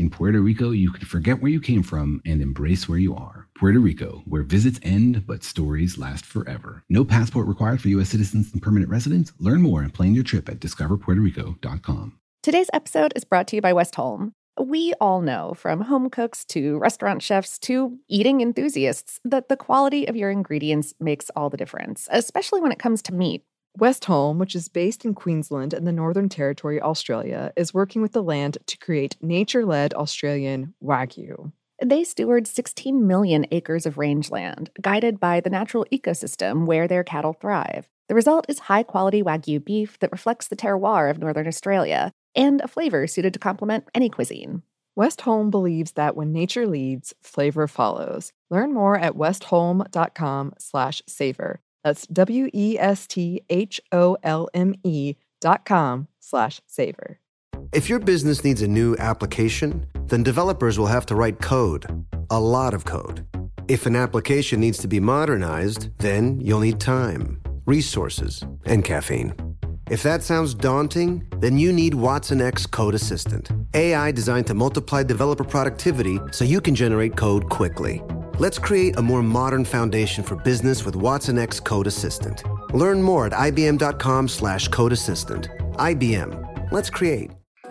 In Puerto Rico, you can forget where you came from and embrace where you are. Puerto Rico, where visits end but stories last forever. No passport required for U.S. citizens and permanent residents. Learn more and plan your trip at discoverpuertorico.com. Today's episode is brought to you by Westholme. We all know, from home cooks to restaurant chefs to eating enthusiasts, that the quality of your ingredients makes all the difference, especially when it comes to meat. Westholme, which is based in Queensland and the Northern Territory, Australia, is working with the land to create nature led Australian Wagyu. They steward 16 million acres of rangeland, guided by the natural ecosystem where their cattle thrive. The result is high quality Wagyu beef that reflects the terroir of Northern Australia and a flavor suited to complement any cuisine. Westholme believes that when nature leads, flavor follows. Learn more at westholme.com slash savor. That's W E S T H O L M E dot com slash savor. If your business needs a new application, then developers will have to write code, a lot of code. If an application needs to be modernized, then you'll need time, resources, and caffeine. If that sounds daunting, then you need watsonx Code Assistant, AI designed to multiply developer productivity so you can generate code quickly. Let's create a more modern foundation for business with watsonx Code Assistant. Learn more at ibm.com slash code assistant. IBM. Let's create.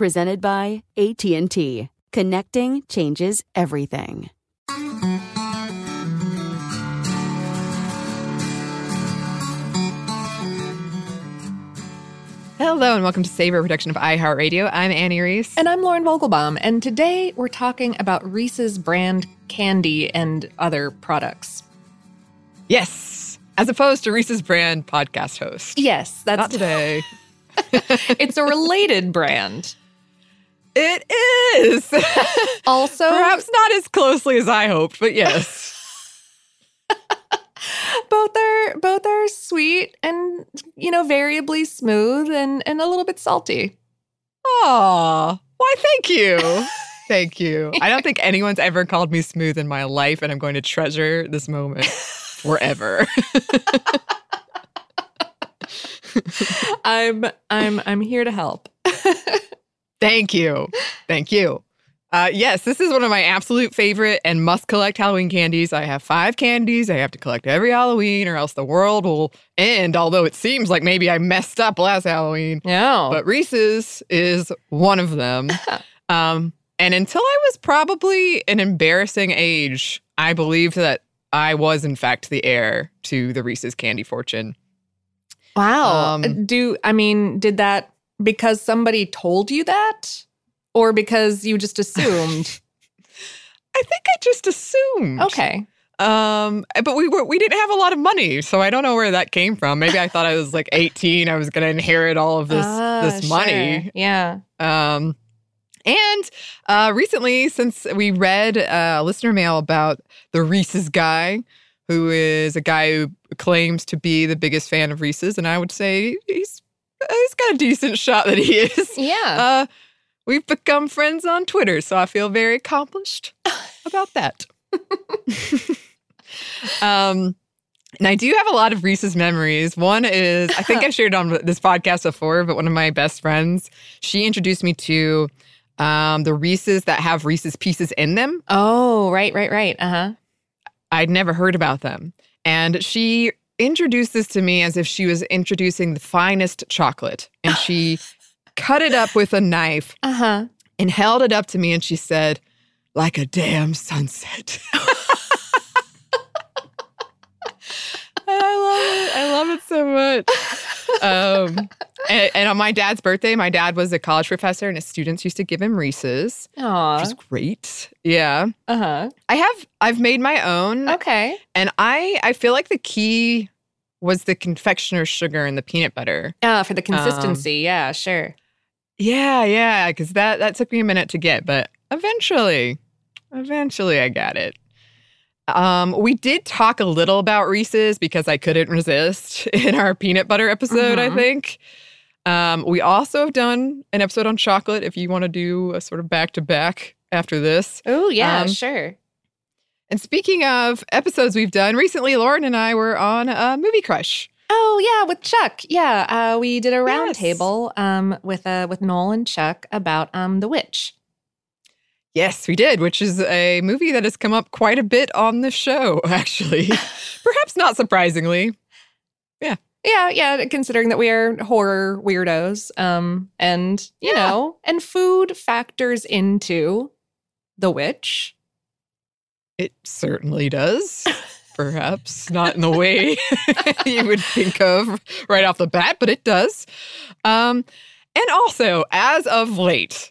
presented by AT&T. Connecting changes everything. Hello and welcome to Savor production of iHeartRadio. I'm Annie Reese. And I'm Lauren Vogelbaum. And today we're talking about Reese's brand candy and other products. Yes. As opposed to Reese's brand podcast host. Yes, that's Not today. it's a related brand. It is. Also, perhaps not as closely as I hoped, but yes. both are both are sweet and you know variably smooth and and a little bit salty. Oh, why? Thank you. Thank you. I don't think anyone's ever called me smooth in my life, and I'm going to treasure this moment forever. I'm I'm I'm here to help. Thank you. Thank you. Uh, yes, this is one of my absolute favorite and must collect Halloween candies. I have five candies I have to collect every Halloween, or else the world will end. Although it seems like maybe I messed up last Halloween. Yeah. But Reese's is one of them. um, and until I was probably an embarrassing age, I believed that I was, in fact, the heir to the Reese's candy fortune. Wow. Um, Do I mean, did that because somebody told you that? Or because you just assumed? I think I just assumed. Okay. Um, but we were we didn't have a lot of money, so I don't know where that came from. Maybe I thought I was like 18, I was gonna inherit all of this uh, this money. Sure. Yeah. Um and uh, recently, since we read uh, listener mail about the Reese's guy, who is a guy who claims to be the biggest fan of Reese's, and I would say he's he's got a decent shot that he is. Yeah. Uh, we've become friends on Twitter, so I feel very accomplished about that. um, and I do have a lot of Reese's memories. One is, I think I shared on this podcast before, but one of my best friends, she introduced me to um, the Reese's that have Reese's pieces in them. Oh, right, right, right. Uh huh. I'd never heard about them. And she introduced this to me as if she was introducing the finest chocolate. And she cut it up with a knife uh-huh. and held it up to me and she said, like a damn sunset. it I love it so much. Um, and, and on my dad's birthday, my dad was a college professor, and his students used to give him Reese's, which Aw. is great. Yeah, Uh huh. I have. I've made my own, Okay. and I I feel like the key was the confectioner's sugar and the peanut butter. Uh, for the consistency. yeah, sure. Yeah, yeah, because that that took me a minute to get, but eventually, eventually I got it. Um, we did talk a little about Reese's because I couldn't resist in our peanut butter episode, I Mhm. think. Um, we also have done an episode on chocolate if you want to do a sort of back to back after this. Oh, yeah, Um, sure. And speaking of episodes we've done recently, Lauren and I were on a movie crush. Oh yeah, with Chuck. Yeah, uh, we did a roundtable Yes. um, with uh, with Noel and Chuck about um, the witch. Yes, we did, which is a movie that has come up quite a bit on the show, actually. Perhaps not surprisingly. Yeah, yeah. Yeah, considering that we are horror weirdos, um, and you Yeah. know, and food factors into the witch. It certainly does. Perhaps not in the way you would think of right off the bat, but it does. Um, and also, as of late,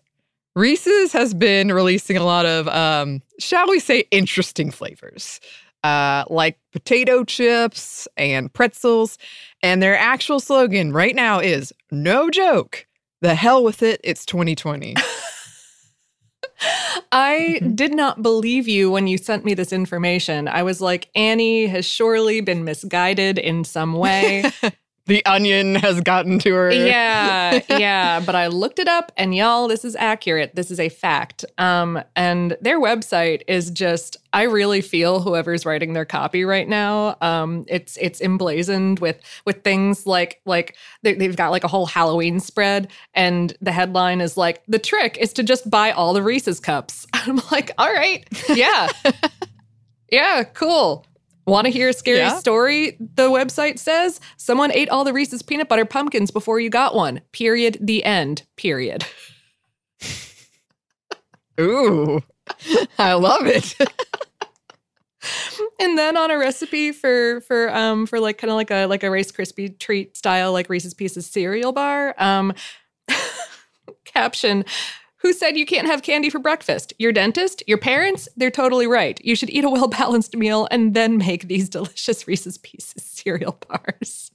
Reese's has been releasing a lot of, um, shall we say, interesting flavors, uh, like potato chips and pretzels. And their actual slogan right now is no joke, the hell with it, it's 2020. I Mhm. did not believe you when you sent me this information. I was like, Annie has surely been misguided in some way. the onion has gotten to her. yeah, yeah. But I looked it up, and y'all, this is accurate. This is a fact. Um, and their website is just. I really feel whoever's writing their copy right now. Um, it's it's emblazoned with with things like like they, they've got like a whole Halloween spread, and the headline is like, "The trick is to just buy all the Reese's cups." I'm like, all right, yeah, yeah, cool. Want to hear a scary Yeah. story? The website says someone ate all the Reese's peanut butter pumpkins before you got one. Period. The end. Period. Ooh, I love it. And then on a recipe for for um for like kind of like a like a Rice Krispie treat style like Reese's Pieces cereal bar. Um, caption. Who said you can't have candy for breakfast? Your dentist? Your parents? They're totally right. You should eat a well balanced meal and then make these delicious Reese's Pieces cereal bars.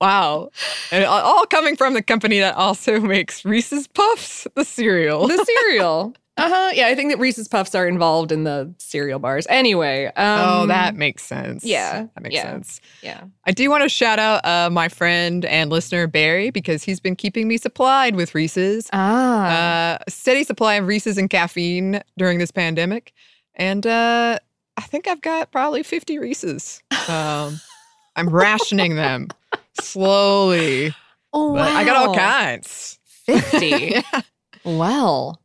wow. And all- all coming from the company that also makes Reese's Puffs, the cereal. the cereal. Uh huh. Yeah, I think that Reese's Puffs are involved in the cereal bars. Anyway. Um, oh, that makes sense. yeah, That makes yeah. sense. Yeah. I do want to shout out uh, my friend and listener, Barry, because he's been keeping me supplied with Reese's. Ah. Uh, steady supply of Reese's and caffeine during this pandemic. And uh, I think I've got probably 50 Reese's. Um, I'm rationing them slowly. oh, But I got all wow. kinds. 50. well,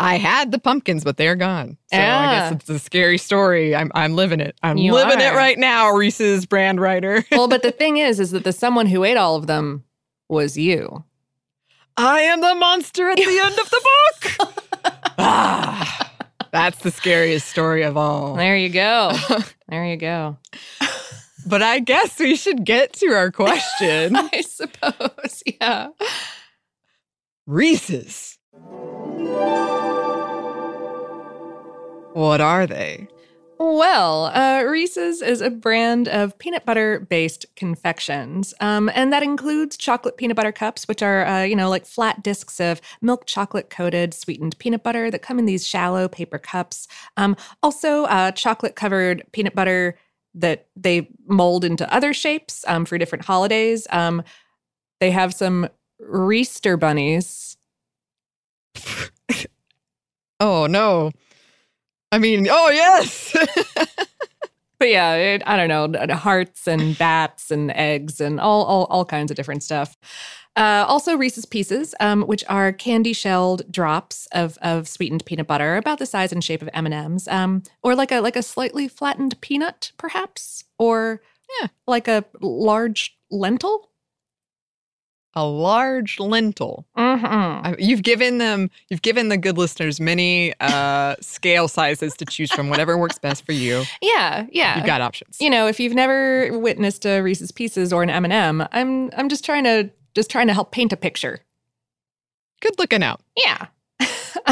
I had the pumpkins, but they're gone. So I Yeah. guess it's a scary story. I'm I'm living it. I'm You living it right now, Reese's brand writer. well, but the thing is, is that the someone who ate all of them was you. I am the monster at the end of the book. ah, that's the scariest story of all. There you go. there you go. But I guess we should get to our question. I suppose. Yeah. Reese's. What are they? Well, uh, Reese's is a brand of peanut butter based confections. Um, and that includes chocolate peanut butter cups, which are, uh, you know, like flat discs of milk chocolate coated sweetened peanut butter that come in these shallow paper cups. Um, also, uh, chocolate covered peanut butter that they mold into other shapes um, for different holidays. Um, they have some Reester bunnies. Oh no. I mean, oh yes. But yeah, it, I don't know, hearts and bats and eggs and all all, all kinds of different stuff. Uh, also, Reese's Pieces, um, which are candy shelled drops of of sweetened peanut butter, about the size and shape of M and M's, um, or like a like a slightly flattened peanut, perhaps, or Yeah. like a large lentil. A large lentil. Mm-hmm. You've given them, you've given the good listeners many uh, scale sizes to choose from, whatever works best for you. Yeah, yeah. You've got options. you know, if you've never witnessed a Reese's Pieces or an M&M, I'm I'm just trying to just trying to help paint a picture. Good looking out. Yeah.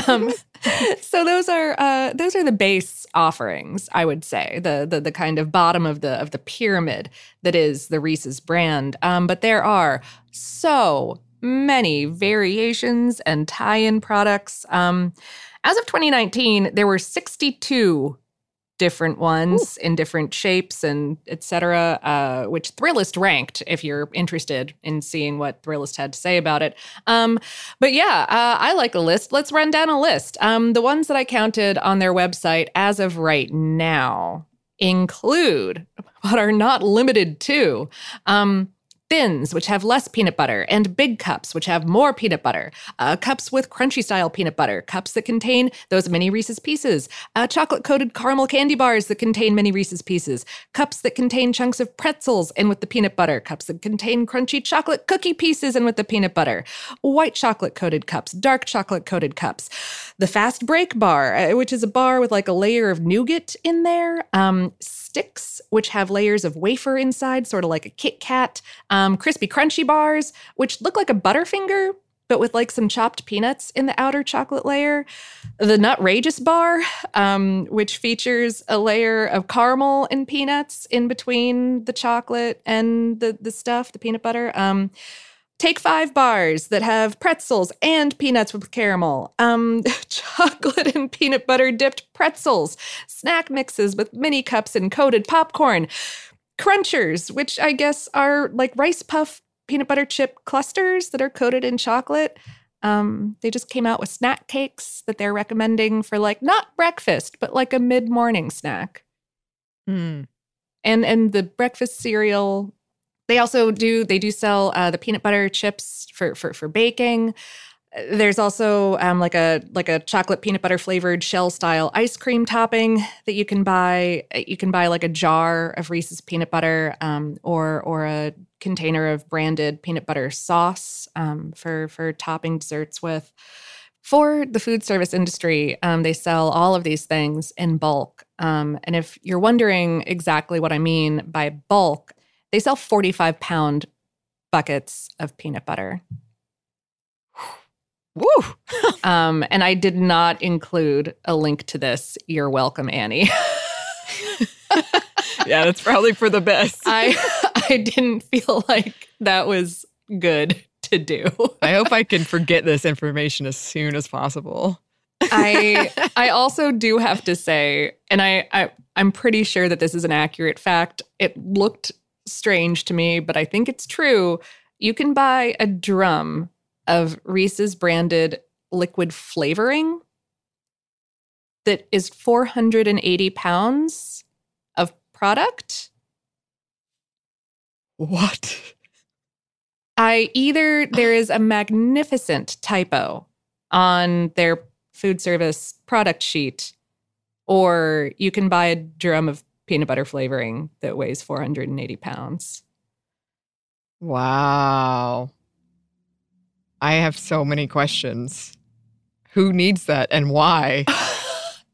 Um, so those are uh, those are the base offerings, I would say, the, the the kind of bottom of the of the pyramid that is the Reese's brand. Um, but there are so many variations and tie-in products. Um, as of 2019, there were 62 different ones in different shapes and etc. Uh, which Thrillist ranked. If you're interested in seeing what Thrillist had to say about it. Um, but yeah, uh, I like a list. Let's run down a list. Um, the ones that I counted on their website as of right now include, but are not limited to, um, thins, which have less peanut butter, and big cups, which have more peanut butter, uh, cups with crunchy style peanut butter, cups that contain those mini Reese's pieces, uh, chocolate coated caramel candy bars that contain mini Reese's pieces, cups that contain chunks of pretzels and with the peanut butter, cups that contain crunchy chocolate cookie pieces and with the peanut butter, white chocolate coated cups, dark chocolate coated cups, the fast break bar, uh, which is a bar with like a layer of nougat in there, um, sticks, which have layers of wafer inside, sort of like a Kit Kat, um, crispy crunchy bars, which look like a Butterfinger, but with like some chopped peanuts in the outer chocolate layer. The Nutrageous bar, um, which features a layer of caramel and peanuts in between the chocolate and the the stuff, the peanut butter. Um, Take five bars that have pretzels and peanuts with caramel, um, chocolate and peanut butter dipped pretzels, snack mixes with mini cups and coated popcorn, crunchers, which I guess are like rice puff peanut butter chip clusters that are coated in chocolate. Um, they just came out with snack cakes that they're recommending for like not breakfast, but like a mid morning snack Hmm. and and the breakfast cereal they also do they do sell uh, the peanut butter chips for for for baking. There's also um, like a like a chocolate peanut butter flavored shell style ice cream topping that you can buy. You can buy like a jar of reese's peanut butter um, or or a container of branded peanut butter sauce um, for for topping desserts with. For the food service industry, um, they sell all of these things in bulk. Um, and if you're wondering exactly what I mean by bulk, they sell 45 pound buckets of peanut butter. Woo! Um, and I did not include a link to this. You're welcome, Annie. yeah, that's probably for the best. I I didn't feel like that was good to do. I hope I can forget this information as soon as possible. I I also do have to say, and I, I I'm pretty sure that this is an accurate fact. It looked strange to me, but I think it's true. You can buy a drum of Reese's branded liquid flavoring that is 480 pounds of product. What? I either there is a magnificent typo on their food service product sheet, or you can buy a drum of peanut butter flavoring that weighs 480 pounds. Wow. I have so many questions. Who needs that and why?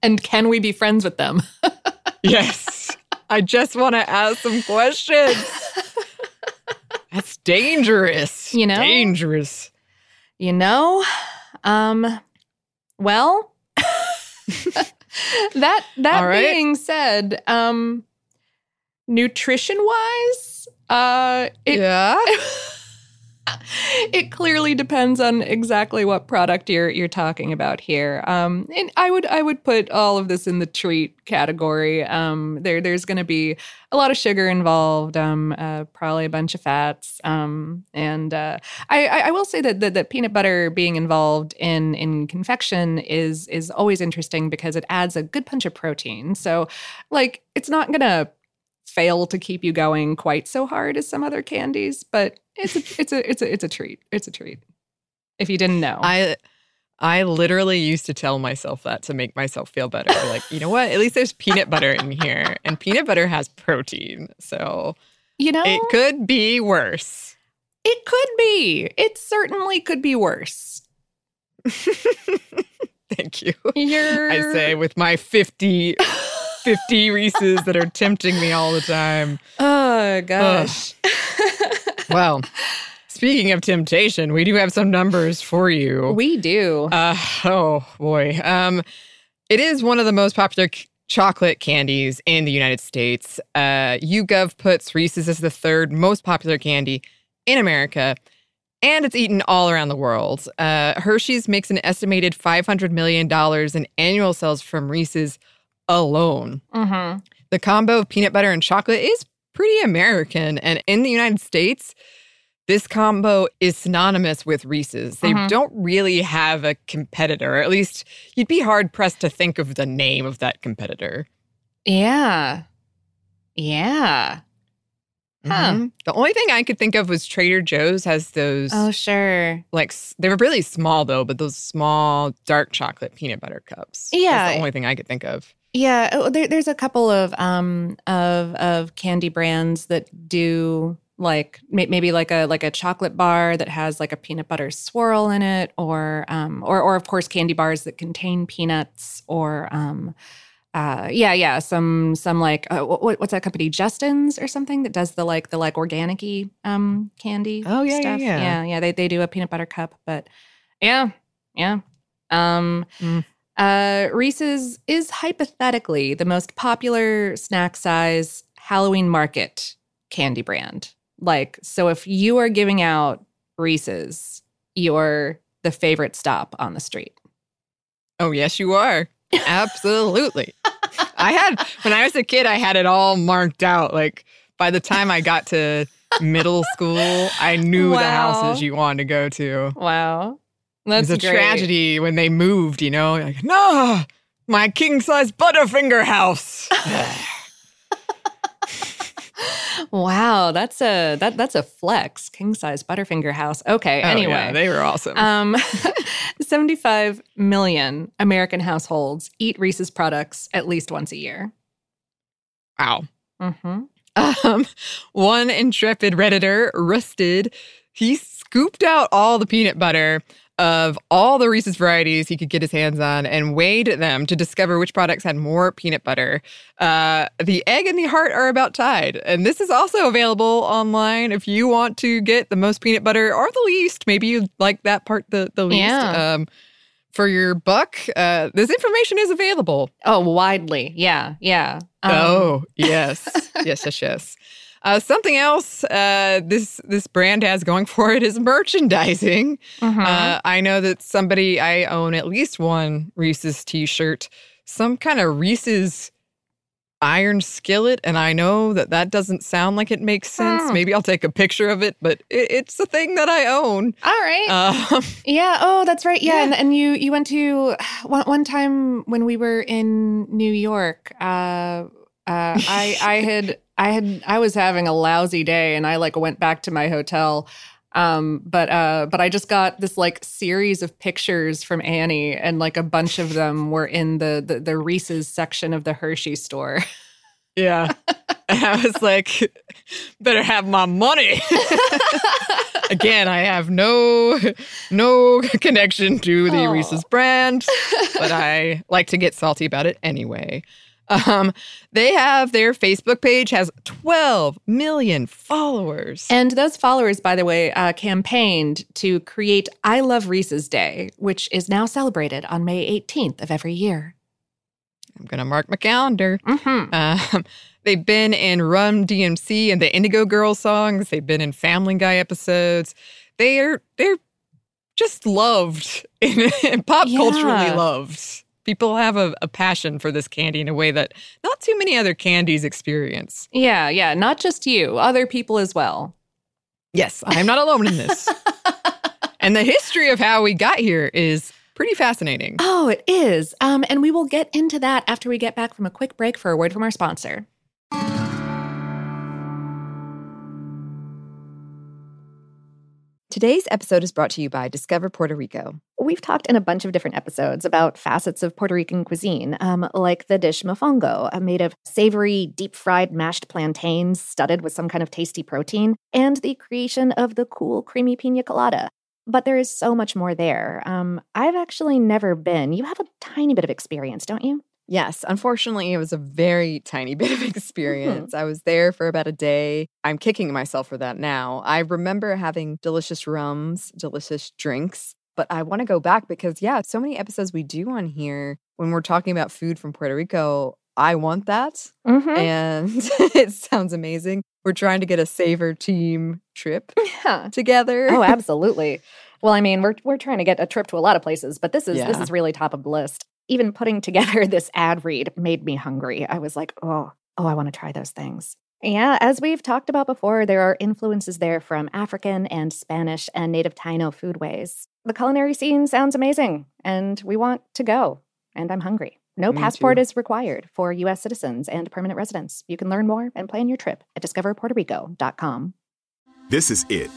And can we be friends with them? yes. I just want to ask some questions. That's dangerous. You know? Dangerous. You know, um, well, that that right. being said, um, nutrition wise, uh, it yeah. it clearly depends on exactly what product you're you're talking about here. Um, and I would I would put all of this in the treat category. Um, there there's going to be a lot of sugar involved, um, uh, probably a bunch of fats, um, and uh, I, I will say that, that that peanut butter being involved in in confection is is always interesting because it adds a good punch of protein. So, like, it's not gonna fail to keep you going quite so hard as some other candies, but it's a it's a it's a it's a treat. It's a treat. If you didn't know. I I literally used to tell myself that to make myself feel better. Like, you know what? At least there's peanut butter in here. And peanut butter has protein. So you know, it could be worse. It could be. It certainly could be worse. Thank you. You're I say with my 50, 50 Reese's that are tempting me all the time. Oh gosh. Well, speaking of temptation, we do have some numbers for you. we do. Uh, oh boy. Um, it is one of the most popular c- chocolate candies in the United States. Uh, YouGov puts Reese's as the third most popular candy in America, and it's eaten all around the world. Uh, Hershey's makes an estimated $500 million in annual sales from Reese's alone. mm-hmm. The combo of peanut butter and chocolate is pretty American. And in the United States, this combo is synonymous with Reese's. They Mhm. don't really have a competitor, at least you'd be hard pressed to think of the name of that competitor. Yeah. Yeah. Huh. Mhm. The only thing I could think of was Trader Joe's has those, Oh, sure. like, they were really small though, but those small dark chocolate peanut butter cups. Yeah. That's the only thing I could think of. Yeah, oh, there, there's a couple of um of of candy brands that do like may, maybe like a like a chocolate bar that has like a peanut butter swirl in it, or um or or of course candy bars that contain peanuts, or um uh yeah yeah some some like uh, what, what's that company Justin's or something that does the like the like organic-y um candy Oh, yeah, yeah, yeah. yeah yeah they they do a peanut butter cup but yeah yeah um Mm. Uh, Reese's is hypothetically the most popular snack size Halloween market candy brand. Like, so if you are giving out Reese's, you're the favorite stop on the street. Oh, yes, you are. Absolutely. I had, when I was a kid, I had it all marked out. Like by the time I got to middle school, I knew the houses you wanted to go to. Wow. It That's was a great. tragedy when they moved, you know, like, no, my king size Butterfinger house. Wow, that's a that that's a flex. King size Butterfinger house. Okay, Oh, anyway. yeah, they were awesome. Um, 75 million American households eat Reese's products at least once a year. wow. Mm-hmm. Um, one intrepid Redditor, Rusted, he scooped out all the peanut butter of all the Reese's varieties he could get his hands on and weighed them to discover which products had more peanut butter. Uh, the egg and the heart are about tied. And this is also available online if you want to get the most peanut butter or the least. Maybe you like that part the, the least. Yeah. Um, for your buck, uh, this information is available. Oh, widely. Yeah, yeah. Um, oh, yes. yes, yes, yes. Uh, something else uh, this this brand has going for it is merchandising. mhm. Uh, I know that somebody I own at least one Reese's T-shirt, some kind of Reese's iron skillet, and I know that that doesn't sound like it makes sense. Hmm. Maybe I'll take a picture of it, but it, it's a thing that I own. All right. Um, yeah. Oh, that's right. Yeah. yeah. And, and you you went to one, one time when we were in New York. Uh, uh, I I had I had I was having a lousy day, and I like went back to my hotel. Um, but uh, but I just got this like series of pictures from Annie, and like a bunch of them were in the the, the Reese's section of the Hershey store. yeah. And I was like, better have my money. Again, I have no no connection to the Aw. Reese's brand, but I like to get salty about it anyway. Um, they have their Facebook page has 12 million followers. And those followers, by the way, uh, campaigned to create I Love Reese's Day, which is now celebrated on May 18th of every year. I'm gonna mark my calendar. Mm-hmm. Um, they've been in Run DMC and the Indigo Girls songs. They've been in Family Guy episodes. They're they're just loved in, pop culturally loved. People have a, a passion for this candy in a way that not too many other candies experience. Yeah, yeah. Not just you, other people as well. Yes, I'm not alone in this. and the history of how we got here is pretty fascinating. Oh, it is. Um, and we will get into that after we get back from a quick break for a word from our sponsor. Today's episode is brought to you by Discover Puerto Rico. We've talked in a bunch of different episodes about facets of Puerto Rican cuisine, um, like the dish mofongo, uh, made of savory, deep fried mashed plantains studded with some kind of tasty protein, and the creation of the cool, creamy pina colada. But there is so much more there. Um, I've actually never been. You have a tiny bit of experience, don't you? Yes, unfortunately, it was a very tiny bit of experience. I was there for about a day. I'm kicking myself for that now. I remember having delicious rums, delicious drinks, but I want to go back because, yeah, so many episodes we do on here when we're talking about food from Puerto Rico. I want that. Mm-hmm. And it sounds amazing. We're trying to get a Savor team trip Yeah. together. Oh, absolutely. Well, I mean, we're we're trying to get a trip to a lot of places, but this is this is really top of the list. Even putting together this ad read made me hungry. I was like, oh, oh, I want to try those things. Yeah, as we've talked about before, there are influences there from African and Spanish and native Taino foodways. The culinary scene sounds amazing, and we want to go. And I'm hungry. No Me passport too. is required for U.S. citizens and permanent residents. You can learn more and plan your trip at discoverpuertorico.com. This is it.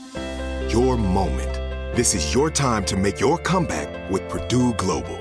Your moment. This is your time to make your comeback with Purdue Global.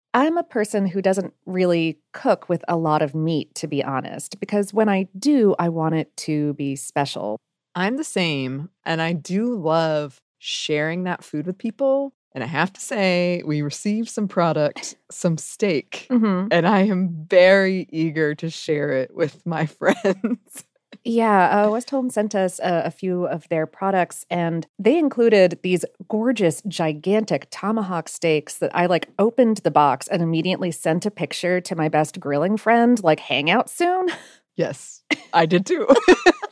I'm a person who doesn't really cook with a lot of meat, to be honest, because when I do, I want it to be special. I'm the same, and I do love sharing that food with people. And I have to say, we received some product, some steak, Mm-hmm. and I am very eager to share it with my friends. Yeah, uh, Westholme sent us a, a few of their products, and they included these gorgeous, gigantic tomahawk steaks that I like opened the box and immediately sent a picture to my best grilling friend, like, hang out soon. yes, I did too.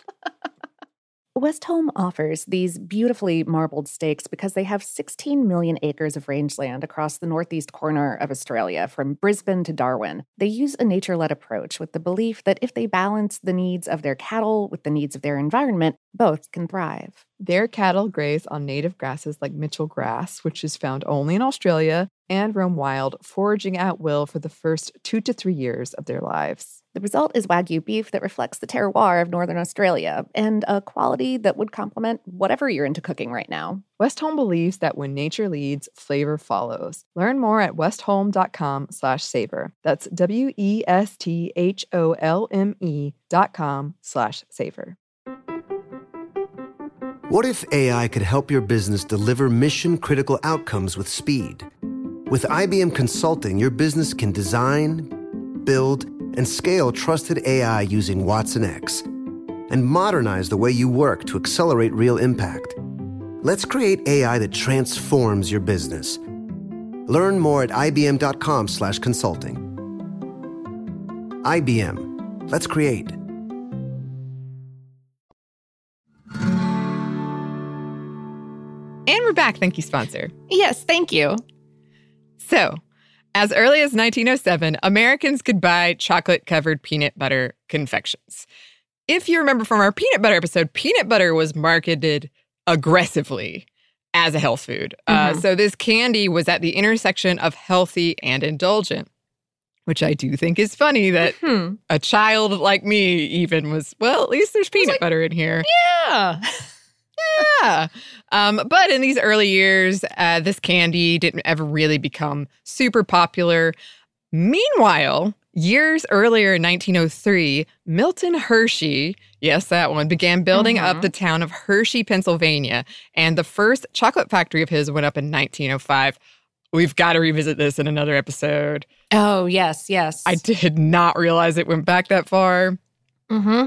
Westholme offers these beautifully marbled steaks because they have 16 million acres of rangeland across the northeast corner of Australia, from Brisbane to Darwin. They use a nature led approach with the belief that if they balance the needs of their cattle with the needs of their environment, both can thrive. Their cattle graze on native grasses like Mitchell grass, which is found only in Australia, and roam wild, foraging at will for the first two to three years of their lives. The result is Wagyu beef that reflects the terroir of Northern Australia and a quality that would complement whatever you're into cooking right now. Westholme believes that when nature leads, flavor follows. Learn more at westholme.com slash savor. That's W-E-S-T-H-O-L-M-E dot com slash savor. What if AI could help your business deliver mission critical outcomes with speed? With IBM Consulting, your business can design, build, and scale trusted AI using watsonx and modernize the way you work to accelerate real impact. Let's create AI that transforms your business. Learn more at ibm.com/consulting. IBM. Let's create. And we're back. Thank you, sponsor. Yes, thank you. So, as early as 1907, Americans could buy chocolate covered peanut butter confections. If you remember from our peanut butter episode, peanut butter was marketed aggressively as a health food. Uh, Mhm. so, this candy was at the intersection of healthy and indulgent, which I do think is funny that Hmm. a child like me even was, well, at least there's peanut butter in here. Yeah. Yeah. Um, but in these early years, uh, this candy didn't ever really become super popular. Meanwhile, years earlier in 1903, Milton Hershey, yes, that one, began building up Mhm. the town of Hershey, Pennsylvania. And the first chocolate factory of his went up in 1905. we've got to revisit this in another episode. Oh, yes, yes. I did not realize it went back that far. mm-hmm.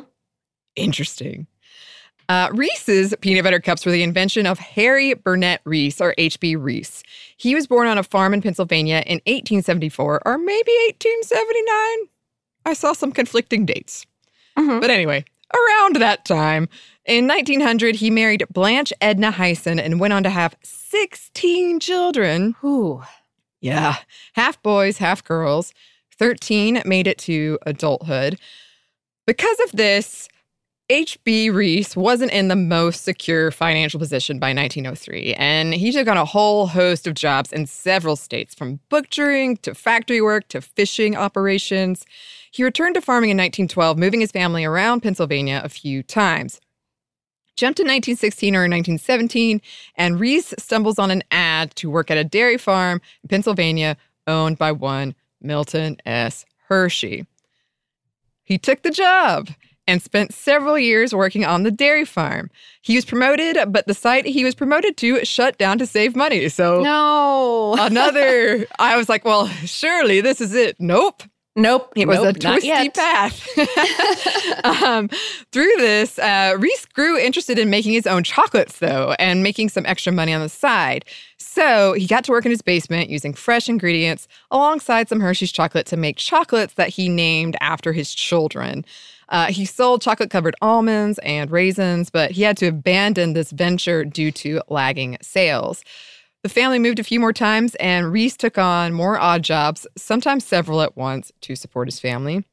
Interesting. Uh, Reese's peanut butter cups were the invention of Harry Burnett Reese, or H.B. Reese. He was born on a farm in Pennsylvania in 1874, or maybe 1879. I saw some conflicting dates. Mhm. But anyway, around that time, in 1900, he married Blanche Edna Hyson and went on to have 16 children. Ooh. Yeah, half boys, half girls. 13 made it to adulthood. Because of this, H.B. Reese wasn't in the most secure financial position by 1903, and he took on a whole host of jobs in several states, from butchering to factory work to fishing operations. He returned to farming in 1912, moving his family around Pennsylvania a few times. Jumped to 1916 or 1917, and Reese stumbles on an ad to work at a dairy farm in Pennsylvania owned by one Milton S. Hershey. He took the job and spent several years working on the dairy farm. He was promoted, but the site he was promoted to shut down to save money. So No. another, I was like, well, surely this is it. Nope. nope. It was nope, a twisty path. um, through this, uh, Reese grew interested in making his own chocolates, though, and making some extra money on the side. So he got to work in his basement using fresh ingredients alongside some Hershey's chocolate to make chocolates that he named after his children. Uh, he sold chocolate covered almonds and raisins, but he had to abandon this venture due to lagging sales. The family moved a few more times, and Reese took on more odd jobs, sometimes several at once, to support his family.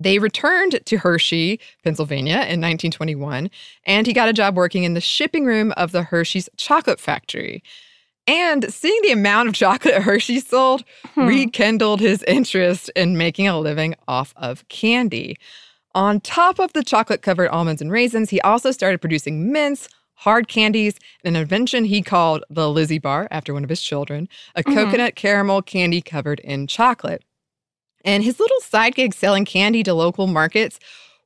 They returned to Hershey, Pennsylvania in 1921, and he got a job working in the shipping room of the Hershey's chocolate factory. And seeing the amount of chocolate Hershey sold hmm. rekindled his interest in making a living off of candy. On top of the chocolate covered almonds and raisins, he also started producing mints, hard candies, and an invention he called the Lizzie Bar after one of his children, a mm-hmm. coconut caramel candy covered in chocolate. And his little side gig selling candy to local markets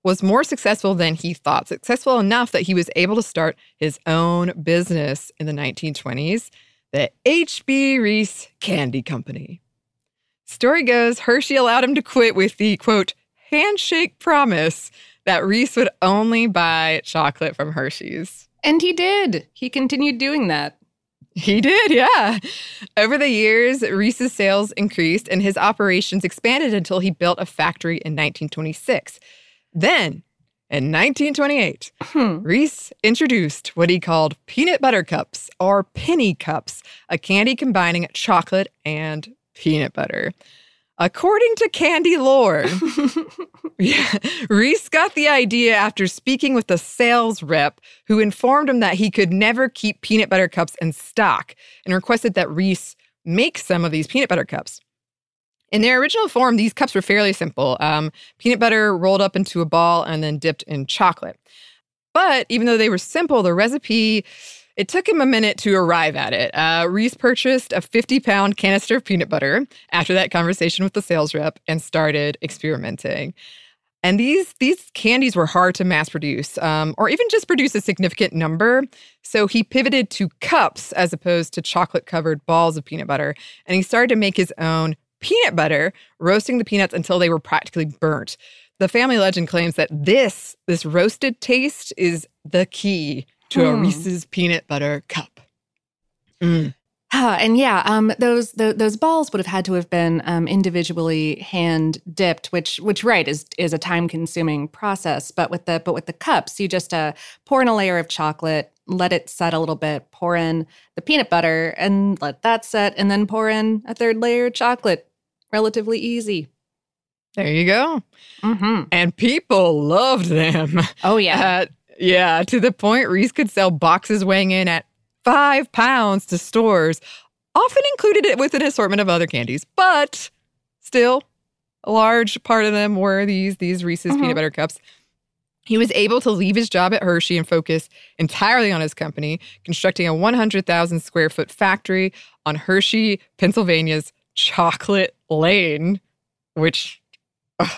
was more successful than he thought, successful enough that he was able to start his own business in the 1920s, the H.B. Reese Candy Company. Story goes Hershey allowed him to quit with the quote, handshake promise that Reese would only buy chocolate from Hershey's. And he did. He continued doing that. He did, yeah. Over the years, Reese's sales increased and his operations expanded until he built a factory in 1926. Then, in 1928, Hmm. Reese introduced what he called peanut butter cups or penny cups, a candy combining chocolate and peanut butter. According to candy lore, yeah, Reese got the idea after speaking with a sales rep who informed him that he could never keep peanut butter cups in stock and requested that Reese make some of these peanut butter cups. In their original form, these cups were fairly simple um, peanut butter rolled up into a ball and then dipped in chocolate. But even though they were simple, the recipe it took him a minute to arrive at it. Uh, Reese purchased a 50 pound canister of peanut butter after that conversation with the sales rep and started experimenting. And these these candies were hard to mass produce, um, or even just produce a significant number. So he pivoted to cups as opposed to chocolate covered balls of peanut butter, and he started to make his own peanut butter, roasting the peanuts until they were practically burnt. The family legend claims that this this roasted taste is the key to a Hmm. Reese's peanut butter cup. Mm. Ah, and yeah, um, those tho- those balls would have had to have been um, individually hand dipped, which which right is is a time consuming process. But with the but with the cups, you just uh, pour in a layer of chocolate, let it set a little bit, pour in the peanut butter, and let that set, and then pour in a third layer of chocolate. Relatively easy. There you go. Mm-hmm. And people loved them. Oh yeah. Uh, yeah, to the point Reese could sell boxes weighing in at five pounds to stores, often included it with an assortment of other candies, but still, a large part of them were these these Reese's Mhm. peanut butter cups. He was able to leave his job at Hershey and focus entirely on his company, constructing a 100,000 square foot factory on Hershey, Pennsylvania's Chocolate Lane, which,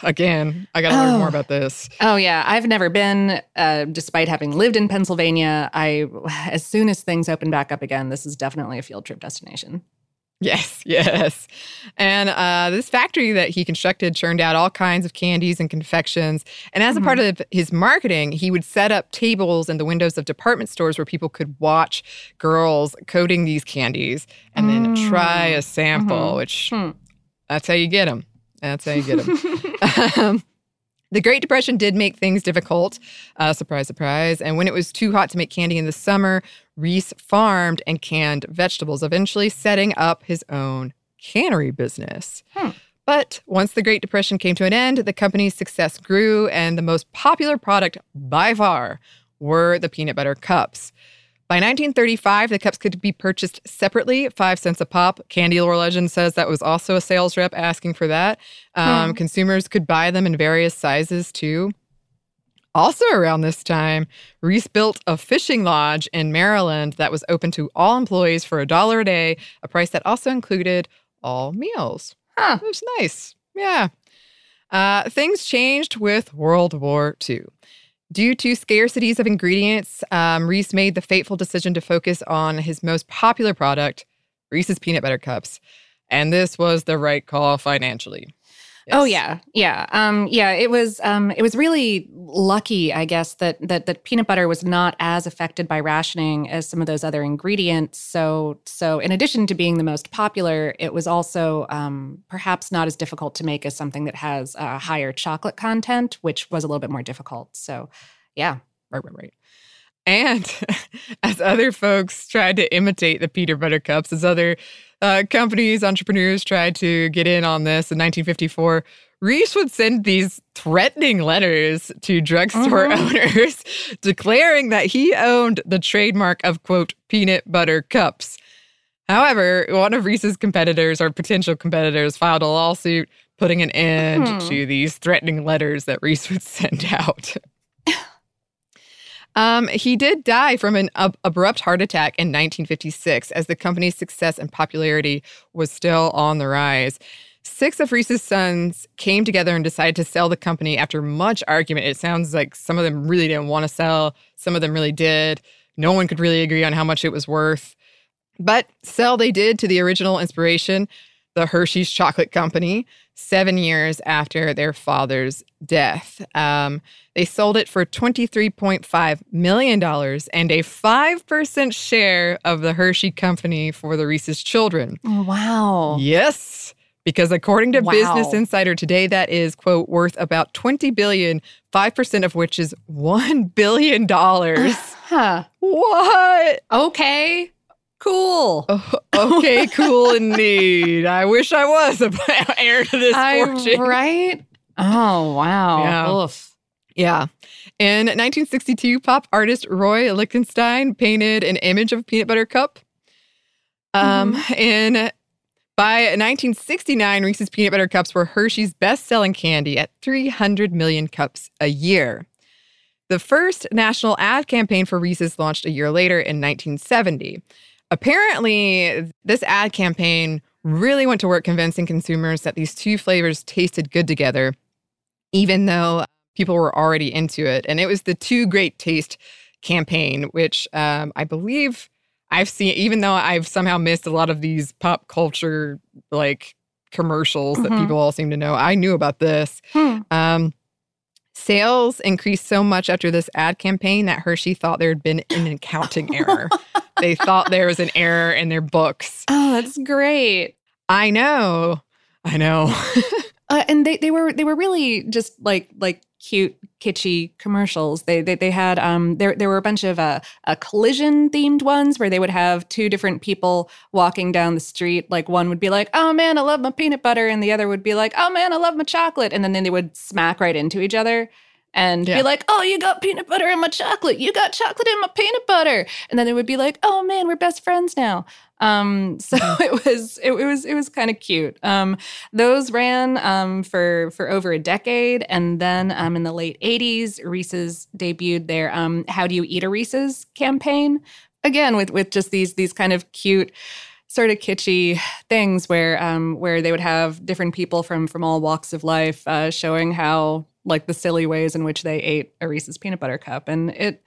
again, I got to learn Oh. more about this. Oh yeah, I've never been. Uh, despite having lived in Pennsylvania, I as soon as things open back up again, this is definitely a field trip destination. Yes, yes. And uh, this factory that he constructed churned out all kinds of candies and confections. And as Mm-hmm. a part of his marketing, he would set up tables in the windows of department stores where people could watch girls coating these candies and then try a sample, which Hmm. That's how you get them. That's how you get them. um, the Great Depression did make things difficult. Uh, surprise, surprise. And when it was too hot to make candy in the summer, Reese farmed and canned vegetables, eventually setting up his own cannery business. Hmm. But once the Great Depression came to an end, the company's success grew, and the most popular product by far were the peanut butter cups. By 1935, the cups could be purchased separately, five cents a pop. Candy Lore Legend says that was also a sales rep asking for that. Um, Consumers could buy them in various sizes too. Also, around this time, Reese built a fishing lodge in Maryland that was open to all employees for a dollar a day, a price that also included all meals. Huh. It was nice. Yeah. Uh, things changed with World War II. Due to scarcities of ingredients, um, Reese made the fateful decision to focus on his most popular product, Reese's Peanut Butter Cups. And this was the right call financially. Oh yeah, yeah, um, yeah. It was, um, it was really lucky, I guess, that that that peanut butter was not as affected by rationing as some of those other ingredients. So, so in addition to being the most popular, it was also um, perhaps not as difficult to make as something that has a higher chocolate content, which was a little bit more difficult. So, yeah. Right, right, right. And as other folks tried to imitate the Peanut Butter Cups, as other uh, companies, entrepreneurs tried to get in on this in 1954, Reese would send these threatening letters to drugstore owners declaring that he owned the trademark of, quote, peanut butter cups. However, one of Reese's competitors or potential competitors filed a lawsuit putting an end Hmm. to these threatening letters that Reese would send out. Um, he did die from an ab- abrupt heart attack in 1956 as the company's success and popularity was still on the rise. Six of Reese's sons came together and decided to sell the company after much argument. It sounds like some of them really didn't want to sell, some of them really did. No one could really agree on how much it was worth. But sell they did to the original inspiration, the Hershey's Chocolate Company, seven years after their father's death. Um, they sold it for $23.5 million and a 5% share of the Hershey Company for the Reese's children. Wow. Yes. Because according to Wow. Business Insider today, that is, quote, worth about 20 billion, 5% of which is $1 billion. Huh. what? Okay. Cool. Oh, okay, cool indeed. I wish I was a heir to this I- fortune. right? Oh, wow. Yeah. Oof. Yeah. In 1962, pop artist Roy Lichtenstein painted an image of a peanut butter cup. Um, in by 1969, Reese's peanut butter cups were Hershey's best-selling candy at 300 million cups a year. The first national ad campaign for Reese's launched a year later in 1970. Apparently, this ad campaign really went to work convincing consumers that these two flavors tasted good together, even though people were already into it. And it was the Two Great Taste campaign, which um, I believe I've seen, even though I've somehow missed a lot of these pop culture like commercials that Mhm. people all seem to know. I knew about this. Hmm. Um, sales increased so much after this ad campaign that Hershey thought there had been an accounting error. They thought there was an error in their books. Oh, that's great. I know. I know. Uh, and they, they were they were really just like like cute kitschy commercials. They they, they had um there there were a bunch of uh, uh collision themed ones where they would have two different people walking down the street. Like one would be like, "Oh man, I love my peanut butter," and the other would be like, "Oh man, I love my chocolate," and then, then they would smack right into each other. And Yeah. be like, oh, you got peanut butter in my chocolate. You got chocolate in my peanut butter. And then they would be like, oh man, we're best friends now. Um, so it was it, it was it was kind of cute. Um, those ran um, for for over a decade, and then um, in the late '80s, Reese's debuted their um, "How Do You Eat a Reese's" campaign again with with just these these kind of cute sort of kitschy things where um where they would have different people from from all walks of life uh, showing how like the silly ways in which they ate a Reese's peanut butter cup and it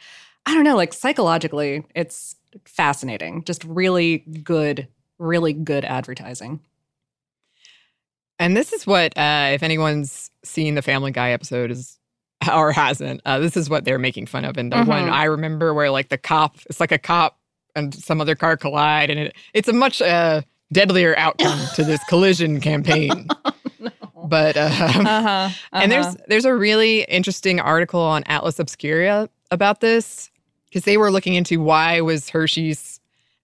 I don't know like psychologically it's fascinating just really good really good advertising. And this is what, uh, if anyone's seen the Family Guy episode, is or hasn't, uh, this is what they're making fun of. And the one Mhm. I remember where like the cop, it's like a cop and some other car collide, and it, it's a much uh, deadlier outcome to this collision campaign. But um, Uh-huh. and there's there's a really interesting article on Atlas Obscura about this because they were looking into why was Hershey's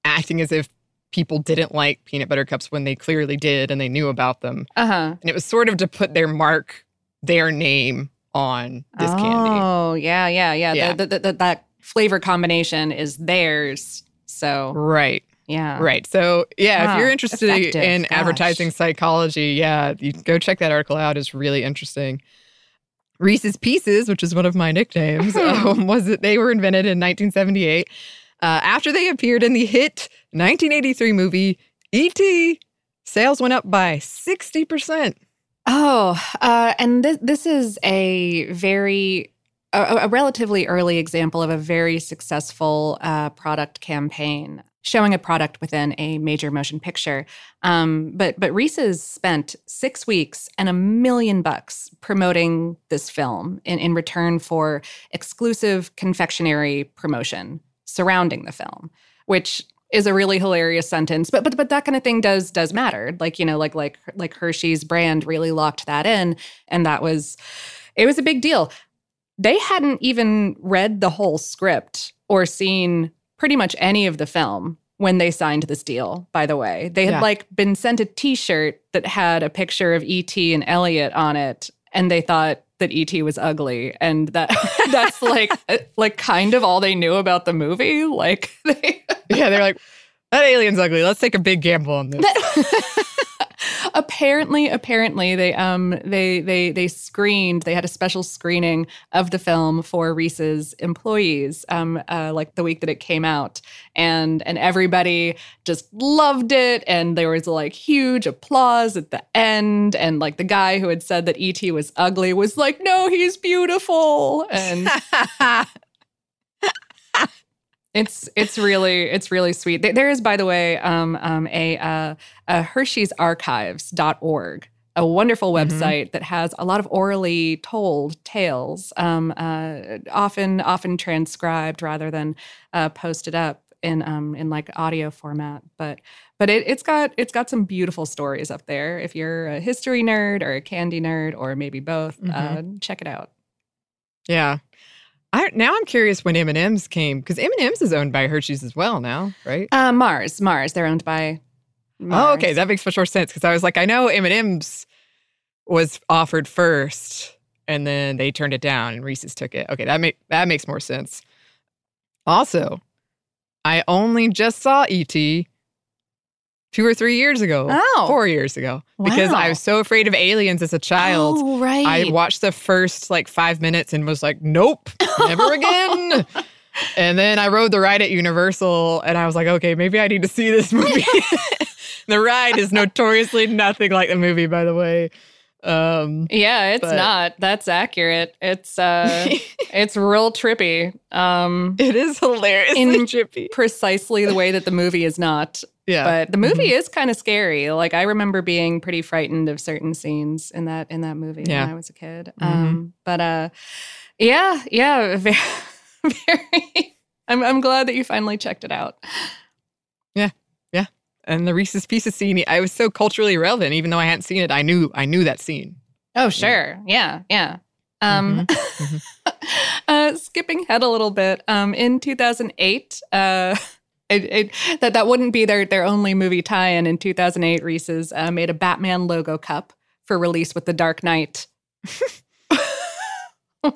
acting as if people didn't like peanut butter cups when they clearly did and they knew about them. uh-huh. And it was sort of to put their mark, their name on this candy. Oh, yeah, yeah, yeah. Yeah. The- the- the- that flavor combination is theirs. So, Right. yeah. Right. So, yeah, Ah, if you're interested effective. in Gosh. advertising psychology, yeah, you go check that article out. It's really interesting. Reese's Pieces, which is one of my nicknames, um, was that they were invented in 1978 uh, after they appeared in the hit 1983 movie E.T. Sales went up by 60%. Oh, uh, and this this is a very a, a relatively early example of a very successful uh, product campaign showing a product within a major motion picture. Um, but but Reese's spent six weeks and a million bucks promoting this film in, in return for exclusive confectionery promotion surrounding the film, which is a really hilarious sentence. But but but that kind of thing does does matter. Like you know like like like Hershey's brand really locked that in, and that was it was a big deal. They hadn't even read the whole script or seen pretty much any of the film when they signed this deal, by the way. They had Yeah. like been sent a t-shirt that had a picture of ET and Elliot on it and they thought that ET was ugly and that that's like uh, like kind of all they knew about the movie. Like they Yeah, they're like, that alien's ugly. Let's take a big gamble on this. apparently apparently they um they they they screened they had a special screening of the film for Reese's employees um uh, like the week that it came out. And and everybody just loved it. And there was like huge applause at the end. And like the guy who had said that ET was ugly was like no he's beautiful. And It's it's really it's really sweet. There- is, by the way, um, um, a, uh, a Hershey'sArchives.org, a wonderful Mhm. website that has a lot of orally told tales, um, uh, often often transcribed rather than uh, posted up in um, in like audio format. But but it, it's got it's got some beautiful stories up there. If you're a history nerd or a candy nerd or maybe both, uh, check it out. Yeah. I, now I'm curious when M&M's came because M&M's is owned by Hershey's as well now, right? Uh, Mars, Mars, they're owned by. Oh, okay, that makes much more sense because I was like, I know M&M's was offered first, and then they turned it down, and Reese's took it. Okay, that make that makes more sense. Also, I only just saw ET two or three years ago, Oh. four years ago, because I was so afraid of aliens as a child. Oh, right. I watched the first like five minutes and was like, nope, never again. and then I rode the ride at Universal and I was like, okay, maybe I need to see this movie. the ride is notoriously nothing like the movie, by the way. Um, Yeah, it's But- not. That's accurate. It's uh it's real trippy. Um it is hilarious. In- trippy. precisely the way that the movie is not. Yeah. But the movie is kind of scary. Like I remember being pretty frightened of certain scenes in that in that movie Yeah. when I was a kid. Um but uh yeah, yeah, very, very I'm I'm glad that you finally checked it out. And the Reese's Pieces scene, I was so culturally relevant, even though I hadn't seen it. I knew I knew that scene. Oh, sure. Yeah, yeah. Um, Mhm. uh, skipping ahead a little bit, um, in 2008, uh, it, it, that that wouldn't be their their only movie tie-in. In 2008, Reese's uh, made a Batman logo cup for release with the Dark Knight,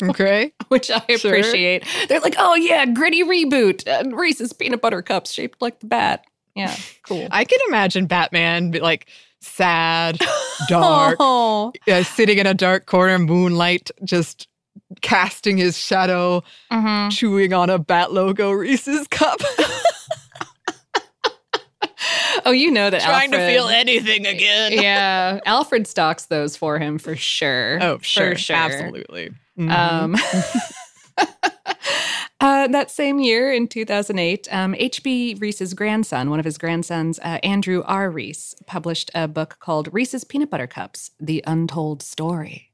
Okay. which I Sure. appreciate. They're like, oh yeah, gritty reboot, uh, Reese's peanut butter cups shaped like the bat. Yeah, cool. I can imagine Batman like sad, dark, Oh. uh, sitting in a dark corner, moonlight, just casting his shadow, Mhm. chewing on a bat logo Reese's cup, Oh, you know that trying to feel anything again. yeah, Alfred stocks those for him for sure. Oh, sure, for sure. absolutely. Mhm. Um, Uh, that same year, in 2008, um, H.B. Reese's grandson, one of his grandsons, uh, Andrew R. Reese, published a book called Reese's Peanut Butter Cups The Untold Story.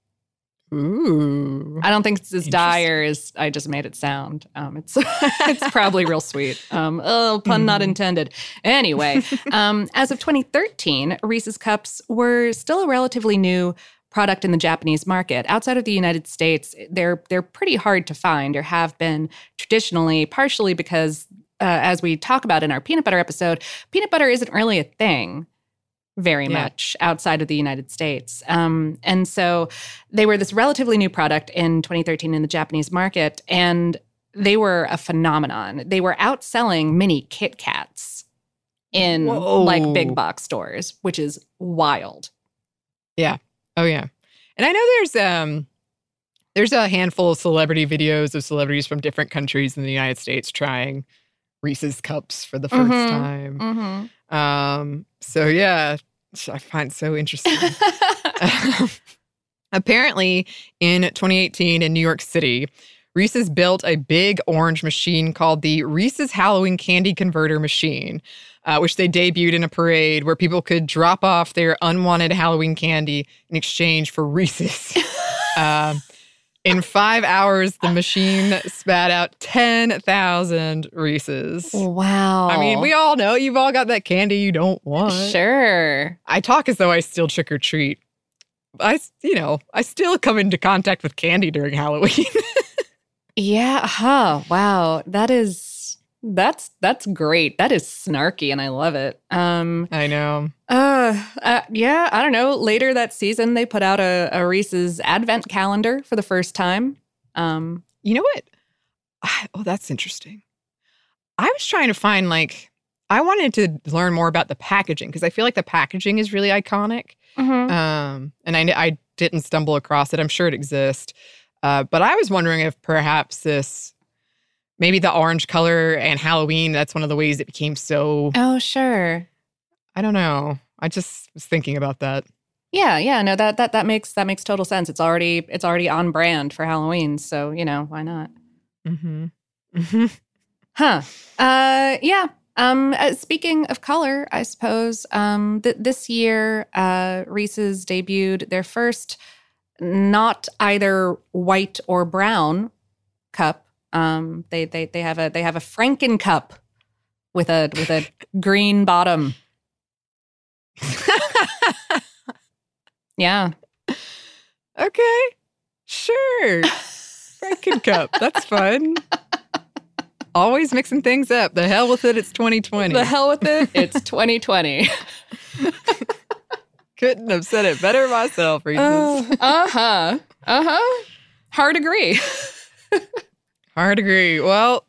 Ooh. I don't think it's as dire as I just made it sound. Um, it's it's probably real sweet. Um, oh, pun not intended. Anyway, um, as of 2013, Reese's Cups were still a relatively new product in the Japanese market. Outside of the United States, they're they're pretty hard to find or have been traditionally, partially because uh, as we talk about in our peanut butter episode, peanut butter isn't really a thing very Yeah. much outside of the United States. Um, and so they were this relatively new product in 2013 in the Japanese market, and they were a phenomenon. They were outselling mini Kit Kats in like big box stores, which is wild. Oh yeah. And I know there's um there's a handful of celebrity videos of celebrities from different countries in the United States trying Reese's cups for the 1st Mhm. time. Mm-hmm. Um so yeah, I find so interesting. Apparently, in 2018 in New York City, Reese's built a big orange machine called the Reese's Halloween Candy Converter Machine, uh, which they debuted in a parade where people could drop off their unwanted Halloween candy in exchange for Reese's. um, in five hours, the machine spat out 10,000 Reese's. wow. I mean, we all know you've all got that candy you don't want. sure. I talk as though I still trick or treat. I, you know, I still come into contact with candy during Halloween. Yeah. Huh. Wow. That is that's that's great. That is snarky, and I love it. Um. I know. Uh, uh, yeah, I don't know. Later that season, they put out a, a Reese's Advent calendar for the first time. Um, You know what? I- oh, that's interesting. I was trying to find like I wanted to learn more about the packaging because I feel like the packaging is really iconic. Um, and I I didn't stumble across it. I'm sure it exists. Uh, but I was wondering if perhaps this maybe the orange color and Halloween, that's one of the ways it became so Oh, sure. I don't know. I just was thinking about that. Yeah, yeah. No, that that that makes that makes total sense. It's already it's already on brand for Halloween, so you know why not? Mm-hmm. Mm-hmm. Huh. Uh, yeah. Um, uh, speaking of color, I suppose um, th- this year uh, Reese's debuted their first not either white or brown cup. Um, they they they have a they have a Franken cup with a with a green bottom. Yeah. okay. Sure. Franken cup. That's fun. Always mixing things up. The hell with it. It's 2020. The hell with it. It's 2020. Couldn't have said it better myself, Reese's. uh huh. Uh huh. Hard agree. Hard agree. Well,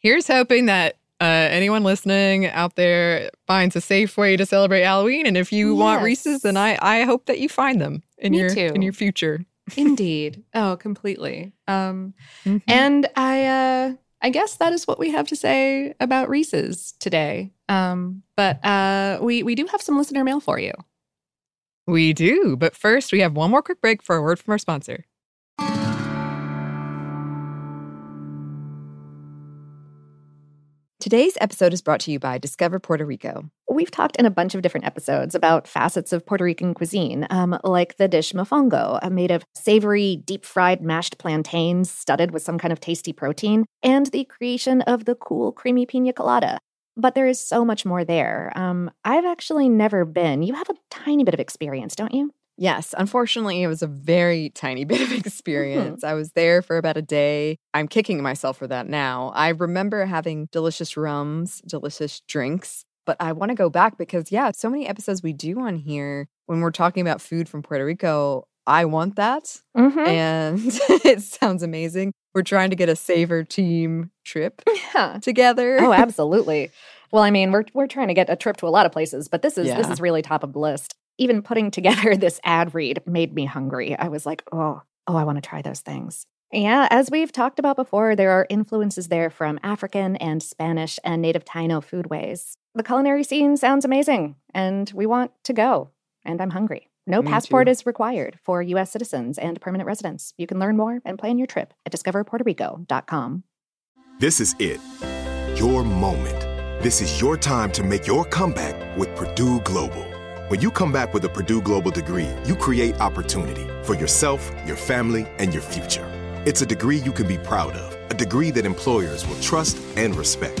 here's hoping that uh, anyone listening out there finds a safe way to celebrate Halloween. And if you want Reese's, then I, I hope that you find them in Me your too. in your future. Indeed. Oh, completely. Um, Mhm. and I, uh, I guess that is what we have to say about Reese's today. Um, but uh, we we do have some listener mail for you. We do. But first, we have one more quick break for a word from our sponsor. Today's episode is brought to you by Discover Puerto Rico. We've talked in a bunch of different episodes about facets of Puerto Rican cuisine, um, like the dish mofongo, uh, made of savory, deep fried mashed plantains studded with some kind of tasty protein, and the creation of the cool, creamy pina colada. But there is so much more there. Um, I've actually never been. You have a tiny bit of experience, don't you? Yes, unfortunately, it was a very tiny bit of experience. I was there for about a day. I'm kicking myself for that now. I remember having delicious rums, delicious drinks, but I want to go back because, yeah, so many episodes we do on here when we're talking about food from Puerto Rico. I want that. Mm-hmm. And it sounds amazing. We're trying to get a Savor team trip Yeah. together. Oh, absolutely. well, I mean, we're we're trying to get a trip to a lot of places, but this is this is really top of the list. Even putting together this ad read made me hungry. I was like, oh, oh, I want to try those things. Yeah, as we've talked about before, there are influences there from African and Spanish and native Taino foodways. The culinary scene sounds amazing, and we want to go. And I'm hungry. No Me passport too. is required for U.S. citizens and permanent residents. You can learn more and plan your trip at discoverpuertorico.com. This is it. Your moment. This is your time to make your comeback with Purdue Global. When you come back with a Purdue Global degree, you create opportunity for yourself, your family, and your future. It's a degree you can be proud of, a degree that employers will trust and respect.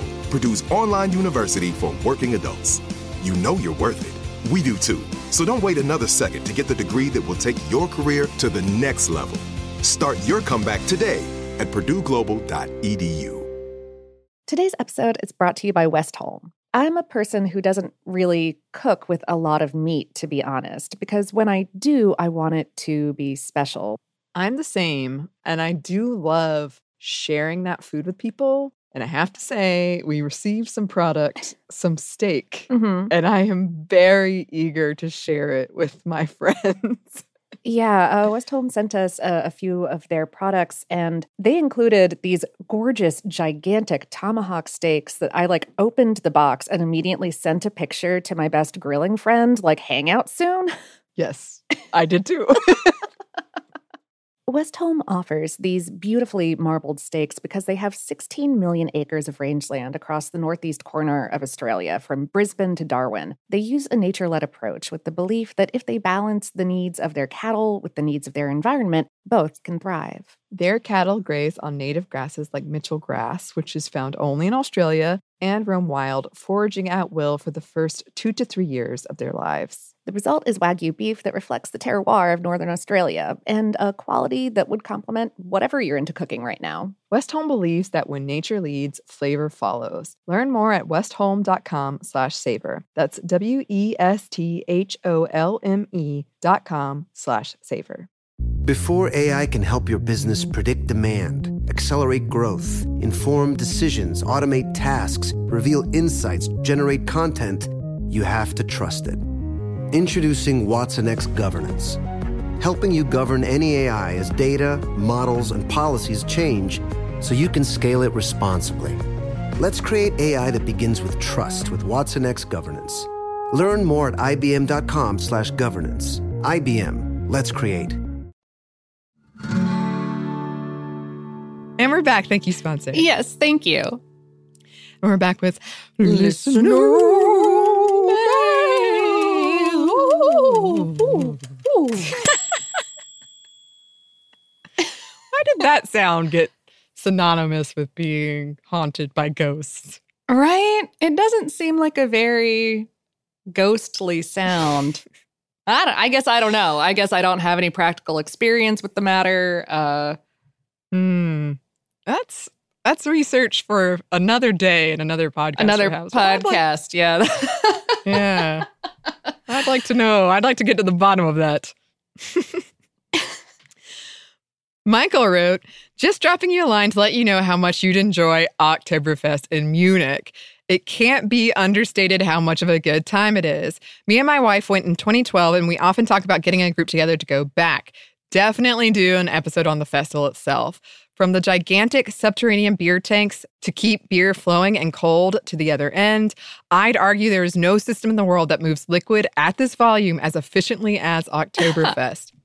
Purdue's online university for working adults. You know you're worth it. We do too. So don't wait another second to get the degree that will take your career to the next level. Start your comeback today at purdueglobal.edu. Today's episode is brought to you by Westholme. I'm a person who doesn't really cook with a lot of meat, to be honest, because when I do, I want it to be special. I'm the same, and I do love sharing that food with people. And I have to say, we received some product, some steak, Mm-hmm. and I am very eager to share it with my friends. Yeah, uh, Westholme sent us a, a few of their products, and they included these gorgeous, gigantic tomahawk steaks that I like opened the box and immediately sent a picture to my best grilling friend, like, hang out soon. yes, I did too. Westholme offers these beautifully marbled steaks because they have 16 million acres of rangeland across the northeast corner of Australia, from Brisbane to Darwin. They use a nature led approach with the belief that if they balance the needs of their cattle with the needs of their environment, both can thrive. Their cattle graze on native grasses like Mitchell grass, which is found only in Australia, and roam wild, foraging at will for the first two to three years of their lives. The result is Wagyu beef that reflects the terroir of Northern Australia and a quality that would complement whatever you're into cooking right now. Westholme believes that when nature leads, flavor follows. Learn more at westholme.com slash savor. That's W-E-S-T-H-O-L-M-E dot com slash savor. Before AI can help your business predict demand, accelerate growth, inform decisions, automate tasks, reveal insights, generate content, you have to trust it. Introducing watsonx Governance, helping you govern any AI as data, models, and policies change so you can scale it responsibly. Let's create AI that begins with trust with watsonx Governance. Learn more at ibm.com/governance. IBM. Let's create. And we're back. Thank you, sponsor. Yes, thank you. And we're back with Listener Mail. Why did that sound get synonymous with being haunted by ghosts? Right? It doesn't seem like a very ghostly sound. I, I guess I don't know. I guess I don't have any practical experience with the matter. Uh, Hmm. That's that's research for another day and another podcast. another. I'd like- podcast. yeah. yeah. I'd like to know. I'd like to get to the bottom of that. Michael wrote, just dropping you a line to let you know how much you'd enjoy Oktoberfest in Munich. It can't be understated how much of a good time it is. Me and my wife went in 2012, and we often talk about getting a group together to go back. Definitely do an episode on the festival itself. From the gigantic subterranean beer tanks to keep beer flowing and cold to the other end, I'd argue there is no system in the world that moves liquid at this volume as efficiently as Oktoberfest.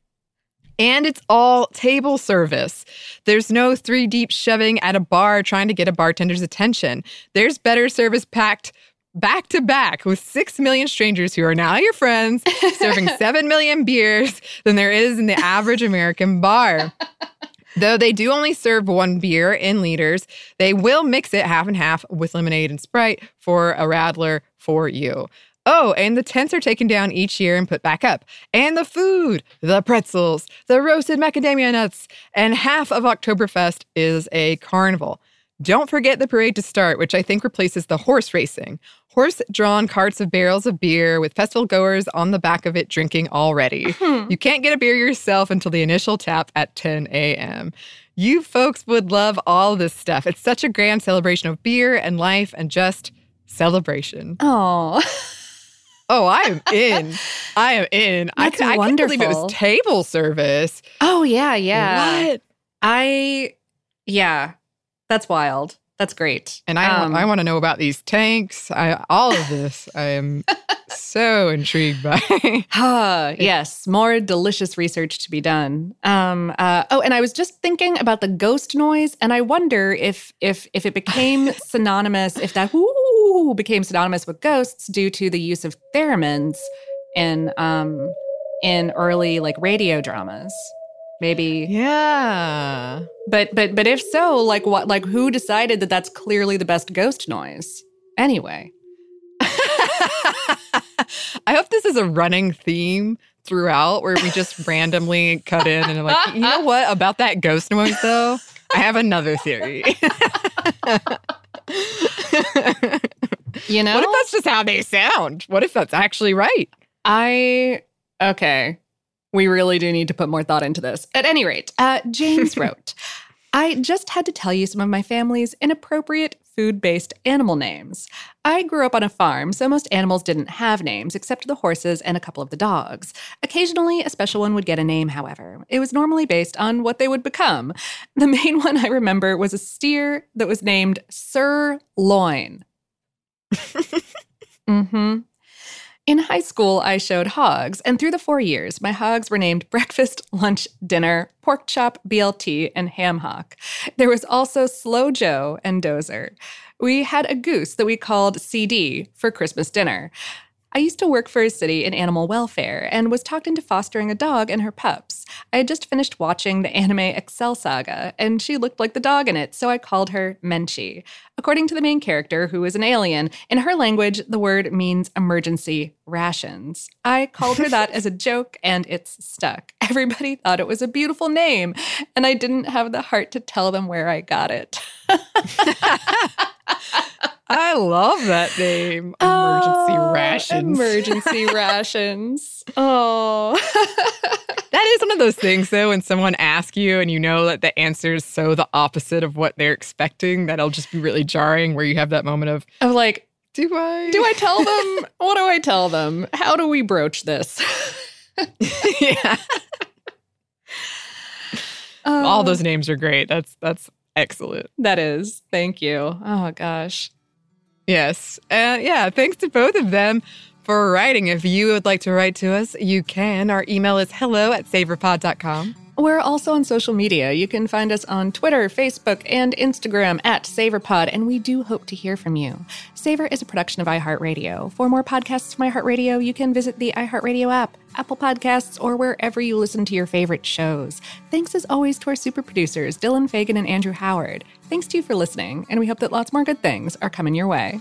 And it's all table service. There's no three deep shoving at a bar trying to get a bartender's attention. There's better service packed back to back with six million strangers who are now your friends, serving seven million beers than there is in the average American bar. Though they do only serve one beer in liters, they will mix it half and half with lemonade and Sprite for a Radler for you. Oh, and the tents are taken down each year and put back up. And the food, the pretzels, the roasted macadamia nuts, and half of Oktoberfest is a carnival. Don't forget the parade to start, which I think replaces the horse racing. Horse drawn carts of barrels of beer with festival goers on the back of it drinking already. Hmm. You can't get a beer yourself until the initial tap at 10 a.m. You folks would love all this stuff. It's such a grand celebration of beer and life and just celebration. Oh, Oh, I am in. I am in. I, That's I couldn't believe it was table service. oh yeah, yeah. What? I, yeah, that's wild. That's great. And I, Um, I want to know about these tanks. I, all of this. I am so intrigued by. Ah, yes, more delicious research to be done. Um, uh, oh, and I was just thinking about the ghost noise, and I wonder if if if it became synonymous, if that whoo became synonymous with ghosts due to the use of theremins in um in early like radio dramas. Maybe, yeah. but but but if so, like what? Like who decided that that's clearly the best ghost noise? Anyway, I hope this is a running theme throughout where we just randomly cut in and are like, you know what about that ghost noise though? I have another theory. you know, What if that's just how they sound? What if that's actually right? I okay. We really do need to put more thought into this. At any rate, uh, James wrote, I just had to tell you some of my family's inappropriate food based animal names. I grew up on a farm, so most animals didn't have names except the horses and a couple of the dogs. Occasionally, a special one would get a name, however. It was normally based on what they would become. The main one I remember was a steer that was named Sir Loin. mm-hmm. In high school, I showed hogs, and through the four years, my hogs were named breakfast, lunch, dinner, pork chop, BLT, and ham hock. There was also Slow Joe and Dozer. We had a goose that we called CD for Christmas dinner. I used to work for a city in animal welfare and was talked into fostering a dog and her pups. I had just finished watching the anime Excel Saga, and she looked like the dog in it, so I called her Menchi. According to the main character, who is an alien, in her language, the word means emergency rations. I called her that as a joke, and it's stuck. Everybody thought it was a beautiful name, and I didn't have the heart to tell them where I got it. I love that name. Oh, emergency Oh, rations. Emergency rations. Oh. That is one of those things, though, when someone asks you and you know that the answer is so the opposite of what they're expecting, that'll just be really jarring where you have that moment of, I'm like, do I? do I tell them? what do I tell them? How do we broach this? yeah. Oh, All those names are great. That's that's excellent. That is. Thank you. Oh gosh. Yes. Uh, yeah. Thanks to both of them for writing. If you would like to write to us, you can. Our email is hello at savorpod.com. We're also on social media. You can find us on Twitter, Facebook, and Instagram at SavorPod, and we do hope to hear from you. Savor is a production of iHeartRadio. For more podcasts from iHeartRadio, you can visit the iHeartRadio app, Apple Podcasts, or wherever you listen to your favorite shows. Thanks as always to our super producers, Dylan Fagan and Andrew Howard. Thanks to you for listening, and we hope that lots more good things are coming your way.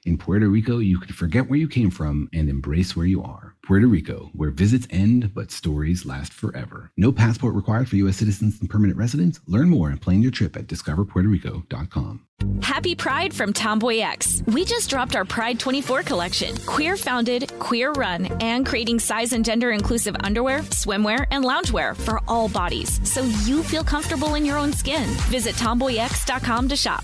In Puerto Rico, you can forget where you came from and embrace where you are. Puerto Rico, where visits end but stories last forever. No passport required for U.S. citizens and permanent residents. Learn more and plan your trip at discoverpuertorico.com. Happy Pride from TomboyX. We just dropped our Pride 24 collection. Queer founded, queer run, and creating size and gender inclusive underwear, swimwear, and loungewear for all bodies so you feel comfortable in your own skin. Visit tomboyx.com to shop.